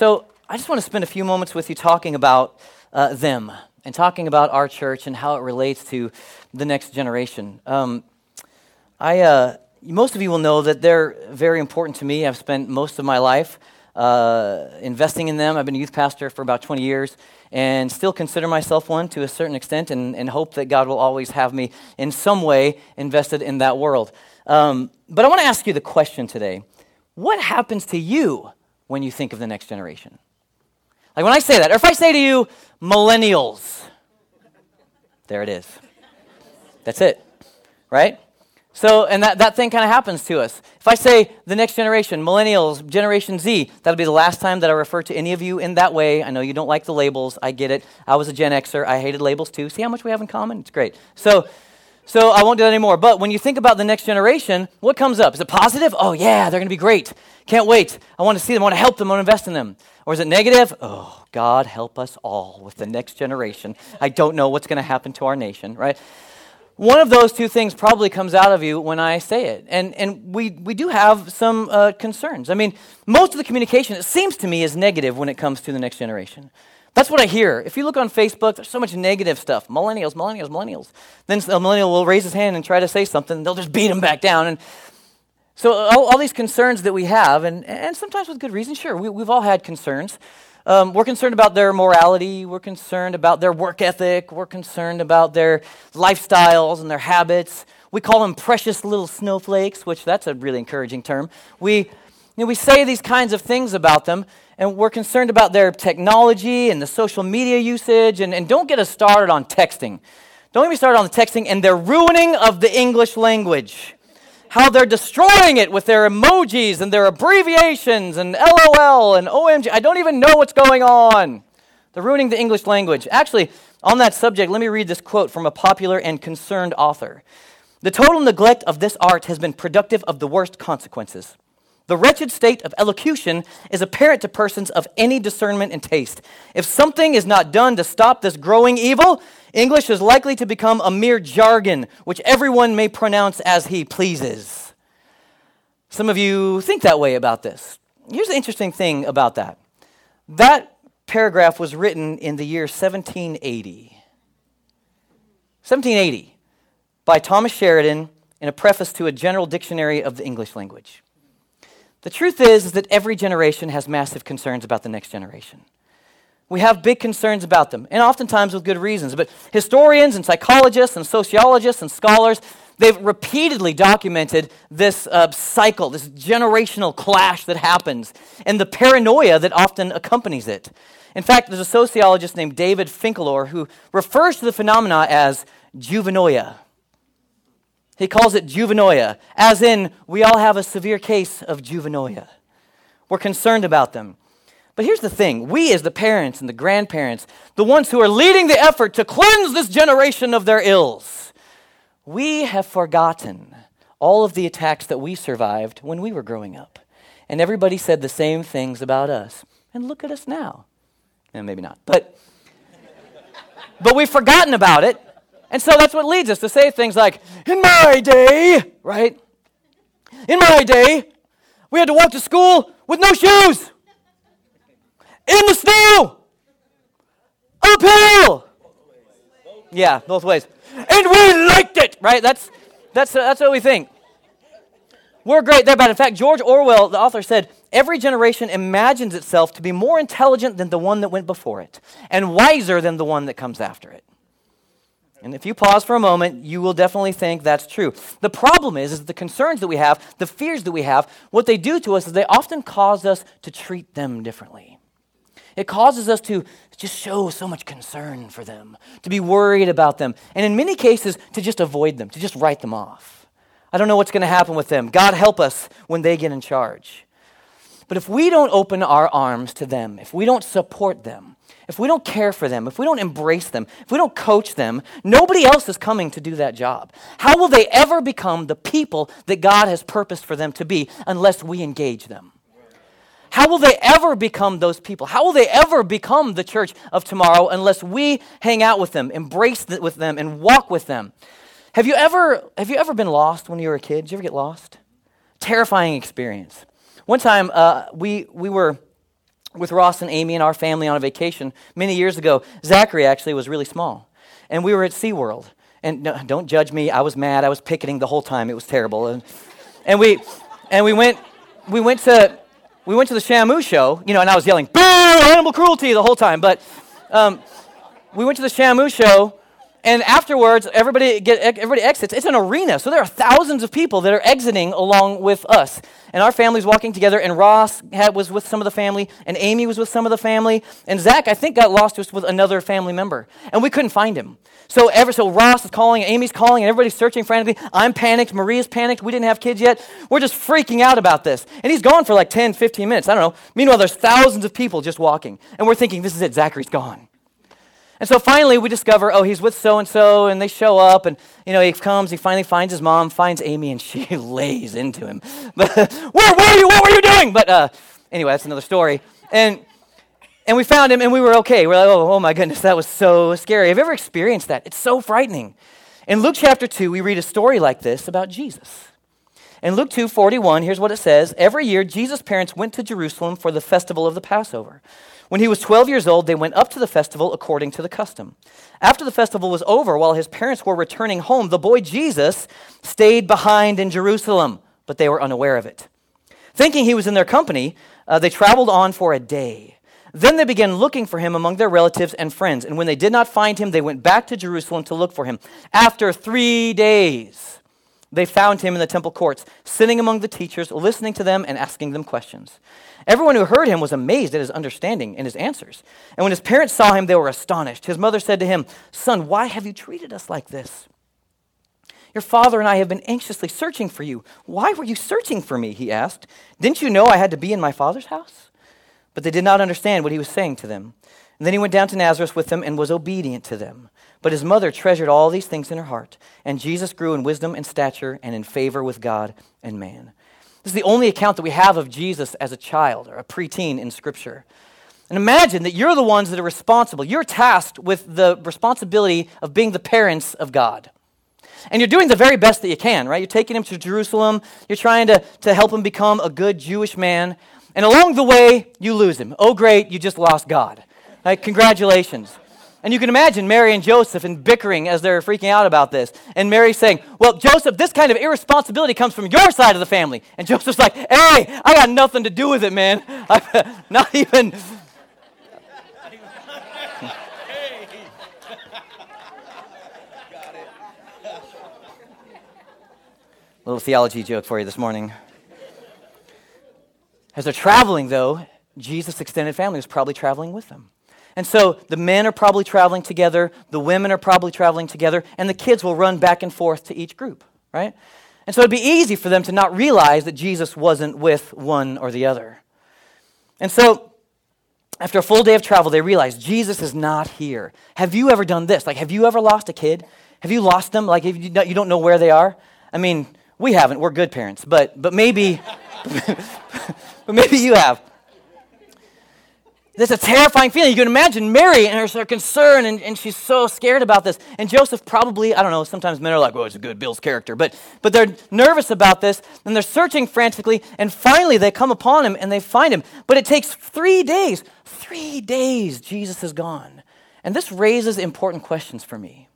So I just want to spend a few moments with you talking about uh, them and talking about our church and how it relates to the next generation. Um, I, uh, most of you will know that they're very important to me. I've spent most of my life uh, investing in them. I've been a youth pastor for about 20 years and still consider myself one to a certain extent and, and hope that God will always have me in some way invested in that world. Um, but I want to ask you the question today what happens to you when you think of the next generation? Like when I say that, or if I say to you, millennials, there it is. That's it, right? So, and that, that thing kind of happens to us. If I say the next generation, millennials, Generation Z, that'll be the last time that I refer to any of you in that way. I know you don't like the labels. I get it. I was a Gen Xer. I hated labels too. See how much we have in common? It's great. So, so I won't do that anymore. But when you think about the next generation, what comes up? Is it positive? Oh, yeah, they're going to be great. Can't wait. I want to see them. I want to help them. I want to invest in them. Or is it negative? Oh, God help us all with the next generation. I don't know what's going to happen to our nation, right? One of those two things probably comes out of you when I say it. And, and we, we do have some uh, concerns. I mean, most of the communication, it seems to me, is negative when it comes to the next generation. That's what I hear. If you look on Facebook, there's so much negative stuff. Millennials, millennials, millennials. Then a millennial will raise his hand and try to say something, they'll just beat him back down. And so, all, all these concerns that we have, and, and sometimes with good reason, sure, we, we've all had concerns. Um, we're concerned about their morality. We're concerned about their work ethic. We're concerned about their lifestyles and their habits. We call them precious little snowflakes, which that's a really encouraging term. We, know, we say these kinds of things about them, and we're concerned about their technology and the social media usage. And, and don't get us started on texting. Don't get me started on the texting and their ruining of the English language how they're destroying it with their emojis and their abbreviations and LOL and OMG. I don't even know what's going on. They're ruining the English language. Actually, on that subject, let me read this quote from a popular and concerned author. The total neglect of this art has been productive of the worst consequences. The wretched state of elocution is apparent to persons of any discernment and taste. If something is not done to stop this growing evil, English is likely to become a mere jargon, which everyone may pronounce as he pleases. Some of you think that way about this. Here's the interesting thing about that that paragraph was written in the year 1780. 1780 by Thomas Sheridan in a preface to a general dictionary of the English language. The truth is, is that every generation has massive concerns about the next generation. We have big concerns about them, and oftentimes with good reasons. But historians and psychologists and sociologists and scholars, they've repeatedly documented this uh, cycle, this generational clash that happens, and the paranoia that often accompanies it. In fact, there's a sociologist named David Finkelhor who refers to the phenomena as juvenoia. He calls it juvenoia, as in, we all have a severe case of juvenoia. We're concerned about them. But here's the thing we, as the parents and the grandparents, the ones who are leading the effort to cleanse this generation of their ills, we have forgotten all of the attacks that we survived when we were growing up. And everybody said the same things about us. And look at us now. And maybe not. But, but we've forgotten about it and so that's what leads us to say things like, in my day, right? In my day, we had to walk to school with no shoes, in the snow, uphill. Yeah, both ways. And we liked it, right? That's, that's, that's what we think. We're great there, but in fact, George Orwell, the author, said, Every generation imagines itself to be more intelligent than the one that went before it, and wiser than the one that comes after it. And if you pause for a moment, you will definitely think that's true. The problem is, is the concerns that we have, the fears that we have, what they do to us is they often cause us to treat them differently. It causes us to just show so much concern for them, to be worried about them, and in many cases, to just avoid them, to just write them off. I don't know what's going to happen with them. God help us when they get in charge. But if we don't open our arms to them, if we don't support them, if we don't care for them, if we don't embrace them, if we don't coach them, nobody else is coming to do that job. How will they ever become the people that God has purposed for them to be unless we engage them? How will they ever become those people? How will they ever become the church of tomorrow unless we hang out with them, embrace with them, and walk with them? Have you ever, have you ever been lost when you were a kid? Did you ever get lost? Terrifying experience. One time, uh, we, we were with Ross and Amy and our family on a vacation many years ago. Zachary actually was really small. And we were at SeaWorld. And no, don't judge me, I was mad. I was picketing the whole time. It was terrible. And, and, we, and we, went, we, went to, we went to the Shamu show, you know, and I was yelling, boo, animal cruelty the whole time. But um, we went to the Shamu show, and afterwards, everybody, get, everybody exits. It's an arena, so there are thousands of people that are exiting along with us. And our family's walking together, and Ross had, was with some of the family, and Amy was with some of the family, and Zach, I think, got lost with another family member. And we couldn't find him. So, ever, so Ross is calling, and Amy's calling, and everybody's searching frantically. I'm panicked. Maria's panicked. We didn't have kids yet. We're just freaking out about this. And he's gone for like 10, 15 minutes. I don't know. Meanwhile, there's thousands of people just walking. And we're thinking, this is it. Zachary's gone. And so finally we discover, oh, he's with so and so, and they show up, and you know, he comes, he finally finds his mom, finds Amy, and she lays into him. But where were you? What were you doing? But uh, anyway, that's another story. And and we found him and we were okay. We're like, oh, oh my goodness, that was so scary. Have you ever experienced that? It's so frightening. In Luke chapter 2, we read a story like this about Jesus. In Luke 2 41, here's what it says Every year, Jesus' parents went to Jerusalem for the festival of the Passover. When he was 12 years old, they went up to the festival according to the custom. After the festival was over, while his parents were returning home, the boy Jesus stayed behind in Jerusalem, but they were unaware of it. Thinking he was in their company, uh, they traveled on for a day. Then they began looking for him among their relatives and friends, and when they did not find him, they went back to Jerusalem to look for him. After three days, they found him in the temple courts, sitting among the teachers, listening to them and asking them questions. Everyone who heard him was amazed at his understanding and his answers. And when his parents saw him, they were astonished. His mother said to him, Son, why have you treated us like this? Your father and I have been anxiously searching for you. Why were you searching for me? He asked. Didn't you know I had to be in my father's house? But they did not understand what he was saying to them. And then he went down to Nazareth with them and was obedient to them. But his mother treasured all these things in her heart. And Jesus grew in wisdom and stature and in favor with God and man. This is the only account that we have of Jesus as a child or a preteen in Scripture. And imagine that you're the ones that are responsible. You're tasked with the responsibility of being the parents of God. And you're doing the very best that you can, right? You're taking him to Jerusalem. You're trying to, to help him become a good Jewish man. And along the way, you lose him. Oh, great, you just lost God. Right? Congratulations. And you can imagine Mary and Joseph and bickering as they're freaking out about this. And Mary saying, Well, Joseph, this kind of irresponsibility comes from your side of the family. And Joseph's like, Hey, I got nothing to do with it, man. I, not even. Little theology joke for you this morning. As they're traveling, though, Jesus' extended family is probably traveling with them. And so the men are probably traveling together, the women are probably traveling together, and the kids will run back and forth to each group, right? And so it'd be easy for them to not realize that Jesus wasn't with one or the other. And so after a full day of travel, they realize Jesus is not here. Have you ever done this? Like, have you ever lost a kid? Have you lost them? Like, you don't know where they are? I mean, we haven't. We're good parents, but but maybe, but maybe you have. That's a terrifying feeling. You can imagine Mary and her, her concern, and, and she's so scared about this. And Joseph probably, I don't know, sometimes men are like, oh, it's a good Bill's character. But, but they're nervous about this, and they're searching frantically, and finally they come upon him and they find him. But it takes three days. Three days Jesus is gone. And this raises important questions for me.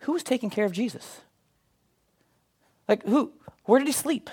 Who was taking care of Jesus? Like, who? Where did he sleep?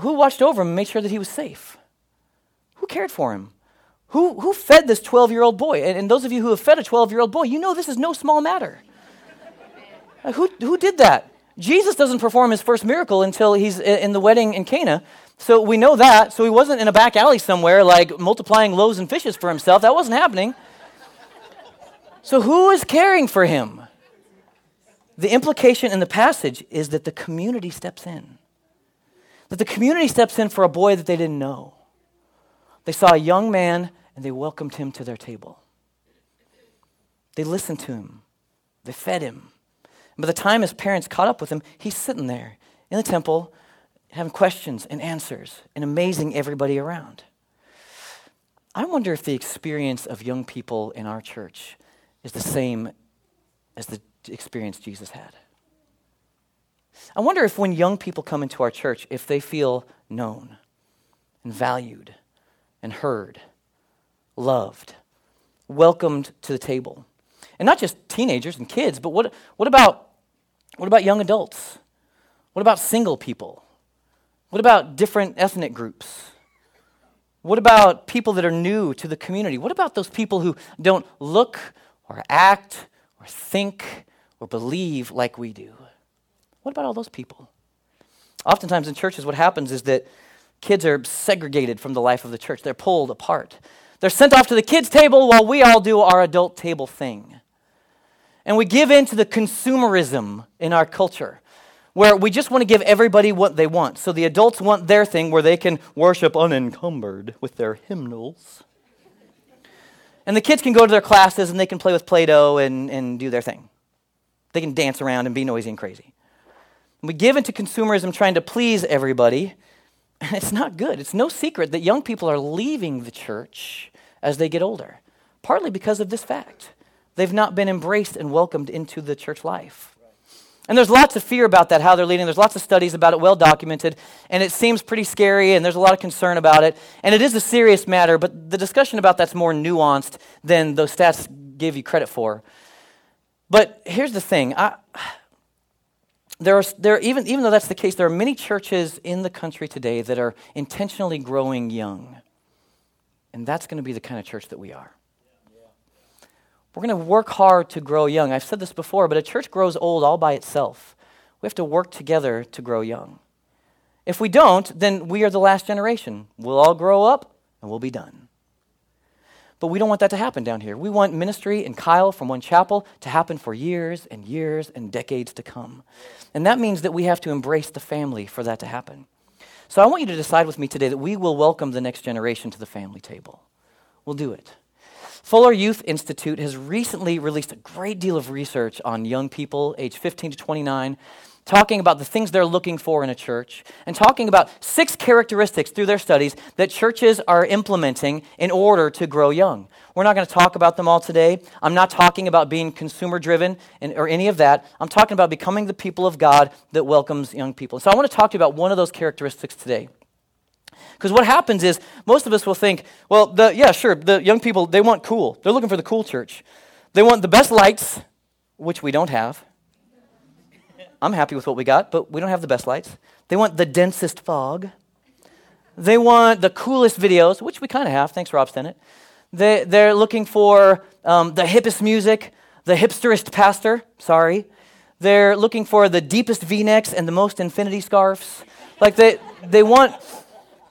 Who watched over him and made sure that he was safe? Who cared for him? Who, who fed this 12 year old boy? And, and, those of you who have fed a 12 year old boy, you know this is no small matter. Uh, who, who did that? Jesus doesn't perform his first miracle until he's in the wedding in Cana. So we know that. So he wasn't in a back alley somewhere like multiplying loaves and fishes for himself. That wasn't happening. So who is caring for him? The implication in the passage is that the community steps in. That the community steps in for a boy that they didn't know. They saw a young man and they welcomed him to their table. They listened to him, they fed him. And by the time his parents caught up with him, he's sitting there in the temple having questions and answers and amazing everybody around. I wonder if the experience of young people in our church is the same as the experience Jesus had. I wonder if when young people come into our church, if they feel known and valued and heard, loved, welcomed to the table. And not just teenagers and kids, but what, what, about, what about young adults? What about single people? What about different ethnic groups? What about people that are new to the community? What about those people who don't look or act or think or believe like we do? What about all those people? Oftentimes in churches, what happens is that kids are segregated from the life of the church, they're pulled apart. They're sent off to the kids' table while we all do our adult table thing. And we give in to the consumerism in our culture where we just want to give everybody what they want. So the adults want their thing where they can worship unencumbered with their hymnals. And the kids can go to their classes and they can play with Play Doh and, and do their thing. They can dance around and be noisy and crazy. We give into consumerism trying to please everybody, it's not good. It's no secret that young people are leaving the church as they get older, partly because of this fact. They've not been embraced and welcomed into the church life. And there's lots of fear about that, how they're leading. There's lots of studies about it, well documented, and it seems pretty scary, and there's a lot of concern about it. And it is a serious matter, but the discussion about that's more nuanced than those stats give you credit for. But here's the thing I, there are, there, even, even though that's the case, there are many churches in the country today that are intentionally growing young. And that's going to be the kind of church that we are. We're going to work hard to grow young. I've said this before, but a church grows old all by itself. We have to work together to grow young. If we don't, then we are the last generation. We'll all grow up and we'll be done. But we don't want that to happen down here. We want ministry and Kyle from one chapel to happen for years and years and decades to come. And that means that we have to embrace the family for that to happen. So I want you to decide with me today that we will welcome the next generation to the family table. We'll do it. Fuller Youth Institute has recently released a great deal of research on young people aged 15 to 29, talking about the things they're looking for in a church, and talking about six characteristics through their studies that churches are implementing in order to grow young. We're not going to talk about them all today. I'm not talking about being consumer driven or any of that. I'm talking about becoming the people of God that welcomes young people. So I want to talk to you about one of those characteristics today. Because what happens is most of us will think, well, the, yeah, sure, the young people, they want cool. They're looking for the cool church. They want the best lights, which we don't have. I'm happy with what we got, but we don't have the best lights. They want the densest fog. They want the coolest videos, which we kind of have. Thanks, Rob Stennett. They, they're looking for um, the hippest music, the hipsterest pastor. Sorry. They're looking for the deepest v necks and the most infinity scarves. Like they, they want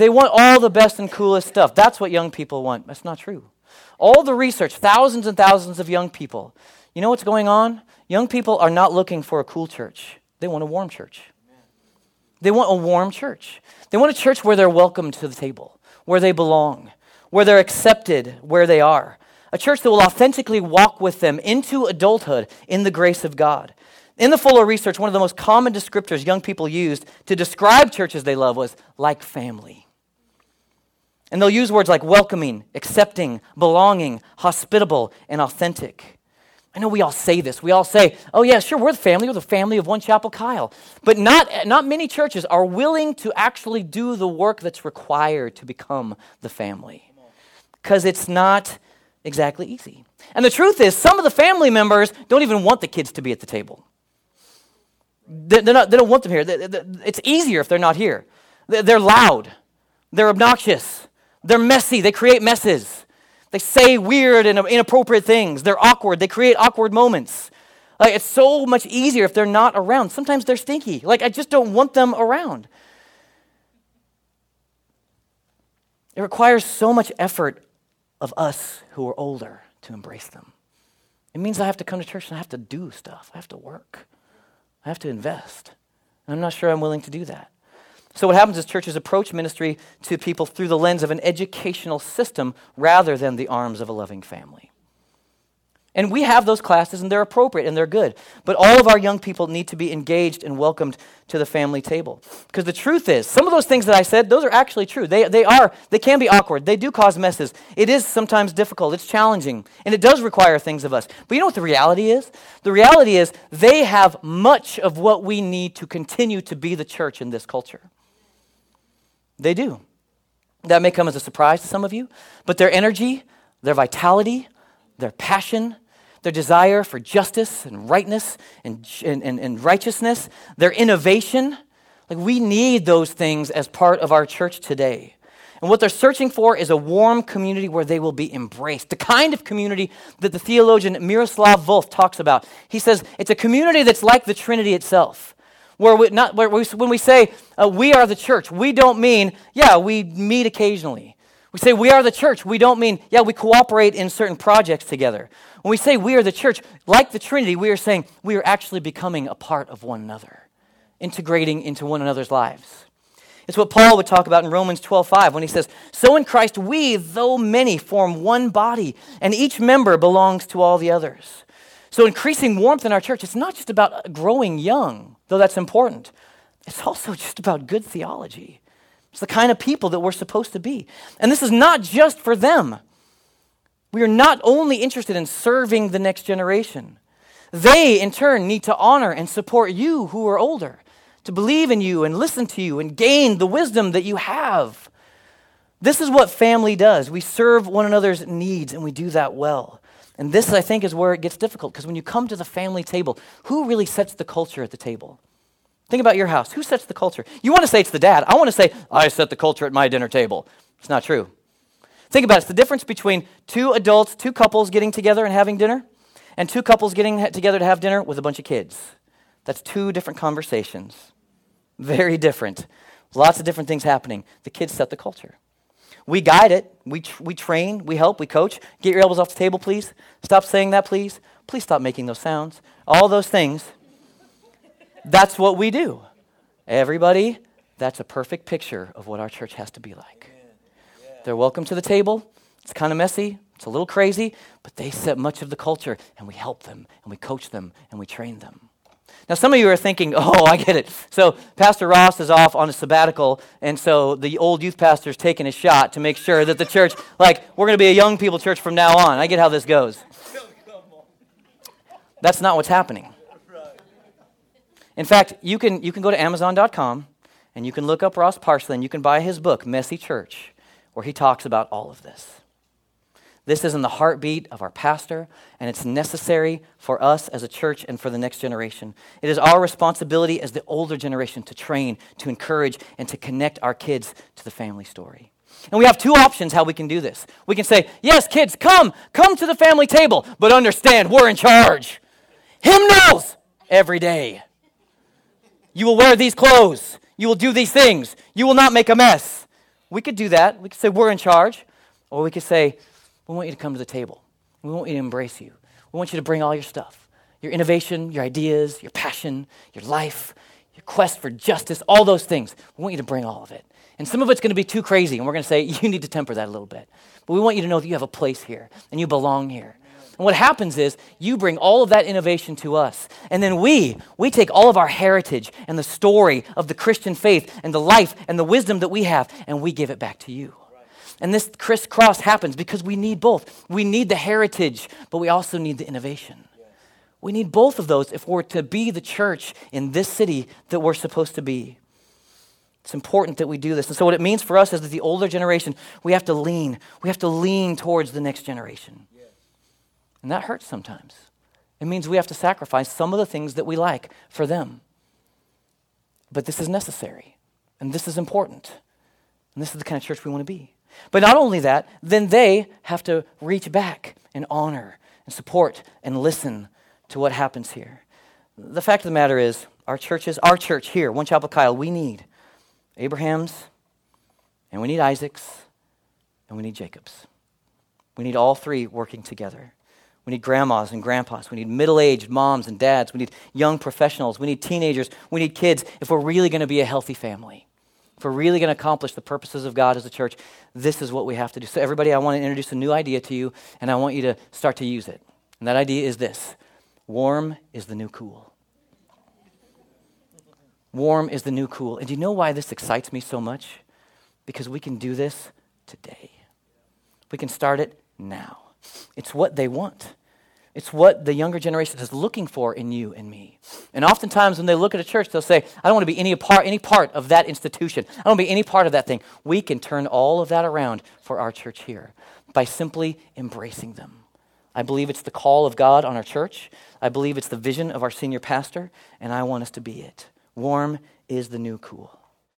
they want all the best and coolest stuff. That's what young people want. That's not true. All the research, thousands and thousands of young people. You know what's going on? Young people are not looking for a cool church. They want a warm church. They want a warm church. They want a church where they're welcome to the table, where they belong, where they're accepted where they are. A church that will authentically walk with them into adulthood in the grace of God. In the Fuller research, one of the most common descriptors young people used to describe churches they love was like family. And they'll use words like welcoming, accepting, belonging, hospitable, and authentic. I know we all say this. We all say, oh, yeah, sure, we're the family. We're the family of One Chapel Kyle. But not, not many churches are willing to actually do the work that's required to become the family. Because it's not exactly easy. And the truth is, some of the family members don't even want the kids to be at the table. They're not, they don't want them here. It's easier if they're not here. They're loud, they're obnoxious, they're messy, they create messes. They say weird and inappropriate things. They're awkward. They create awkward moments. Like it's so much easier if they're not around. Sometimes they're stinky. Like I just don't want them around. It requires so much effort of us who are older to embrace them. It means I have to come to church and I have to do stuff. I have to work. I have to invest. And I'm not sure I'm willing to do that. So, what happens is churches approach ministry to people through the lens of an educational system rather than the arms of a loving family. And we have those classes, and they're appropriate and they're good. But all of our young people need to be engaged and welcomed to the family table. Because the truth is, some of those things that I said, those are actually true. They, they are, they can be awkward. They do cause messes. It is sometimes difficult. It's challenging. And it does require things of us. But you know what the reality is? The reality is, they have much of what we need to continue to be the church in this culture. They do. That may come as a surprise to some of you, but their energy, their vitality, their passion, their desire for justice and rightness and, and, and, righteousness, their innovation, like we need those things as part of our church today. And what they're searching for is a warm community where they will be embraced. The kind of community that the theologian Miroslav Volf talks about. He says it's a community that's like the Trinity itself. Where, we, not, where we, when we say uh, we are the church, we don't mean, yeah, we meet occasionally. We say we are the church, we don't mean, yeah, we cooperate in certain projects together. When we say we are the church, like the Trinity, we are saying we are actually becoming a part of one another, integrating into one another's lives. It's what Paul would talk about in Romans 12:5 when he says, "So in Christ we, though many, form one body, and each member belongs to all the others." So increasing warmth in our church, it's not just about growing young, though that's important. It's also just about good theology. It's the kind of people that we're supposed to be. And this is not just for them. We are not only interested in serving the next generation. They, in turn, need to honor and support you who are older to believe in you and listen to you and gain the wisdom that you have. This is what family does. We serve one another's needs and we do that well. And this, I think, is where it gets difficult because when you come to the family table, who really sets the culture at the table? Think about your house. Who sets the culture? You want to say it's the dad. I want to say, I set the culture at my dinner table. It's not true. Think about it. It's the difference between two adults, two couples getting together and having dinner, and two couples getting together to have dinner with a bunch of kids. That's two different conversations. Very different. Lots of different things happening. The kids set the culture. We guide it. We, tr- we train. We help. We coach. Get your elbows off the table, please. Stop saying that, please. Please stop making those sounds. All those things. That's what we do. Everybody, that's a perfect picture of what our church has to be like. They're welcome to the table. It's kind of messy. It's a little crazy, but they set much of the culture, and we help them, and we coach them, and we train them. Now, some of you are thinking, oh, I get it. So, Pastor Ross is off on a sabbatical, and so the old youth pastor is taking a shot to make sure that the church, like, we're going to be a young people church from now on. I get how this goes. That's not what's happening. In fact, you can, you can go to Amazon.com and you can look up Ross Parsley and you can buy his book, Messy Church, where he talks about all of this. This is in the heartbeat of our pastor, and it's necessary for us as a church and for the next generation. It is our responsibility as the older generation to train, to encourage, and to connect our kids to the family story. And we have two options how we can do this. We can say, Yes, kids, come, come to the family table, but understand we're in charge. Hymnals every day. You will wear these clothes. You will do these things. You will not make a mess. We could do that. We could say, We're in charge. Or we could say, we want you to come to the table. We want you to embrace you. We want you to bring all your stuff your innovation, your ideas, your passion, your life, your quest for justice, all those things. We want you to bring all of it. And some of it's going to be too crazy, and we're going to say, you need to temper that a little bit. But we want you to know that you have a place here and you belong here. And what happens is you bring all of that innovation to us. And then we, we take all of our heritage and the story of the Christian faith and the life and the wisdom that we have, and we give it back to you. And this crisscross happens because we need both. We need the heritage, but we also need the innovation. We need both of those if we're to be the church in this city that we're supposed to be. It's important that we do this. And so, what it means for us is that the older generation, we have to lean. We have to lean towards the next generation. And that hurts sometimes. It means we have to sacrifice some of the things that we like for them. But this is necessary, and this is important. And this is the kind of church we want to be. But not only that, then they have to reach back and honor and support and listen to what happens here. The fact of the matter is, our churches, our church here, One Chapel Kyle, we need Abraham's, and we need Isaac's, and we need Jacob's. We need all three working together. We need grandmas and grandpas. We need middle aged moms and dads. We need young professionals. We need teenagers. We need kids if we're really going to be a healthy family if we're really going to accomplish the purposes of God as a church, this is what we have to do. So, everybody, I want to introduce a new idea to you, and I want you to start to use it. And that idea is this warm is the new cool. Warm is the new cool. And do you know why this excites me so much? Because we can do this today. We can start it now. It's what they want. It's what the younger generation is looking for in you and me. And oftentimes when they look at a church, they'll say, I don't want to be any part, any part of that institution. I don't want to be any part of that thing. We can turn all of that around for our church here by simply embracing them. I believe it's the call of God on our church. I believe it's the vision of our senior pastor, and I want us to be it. Warm is the new cool.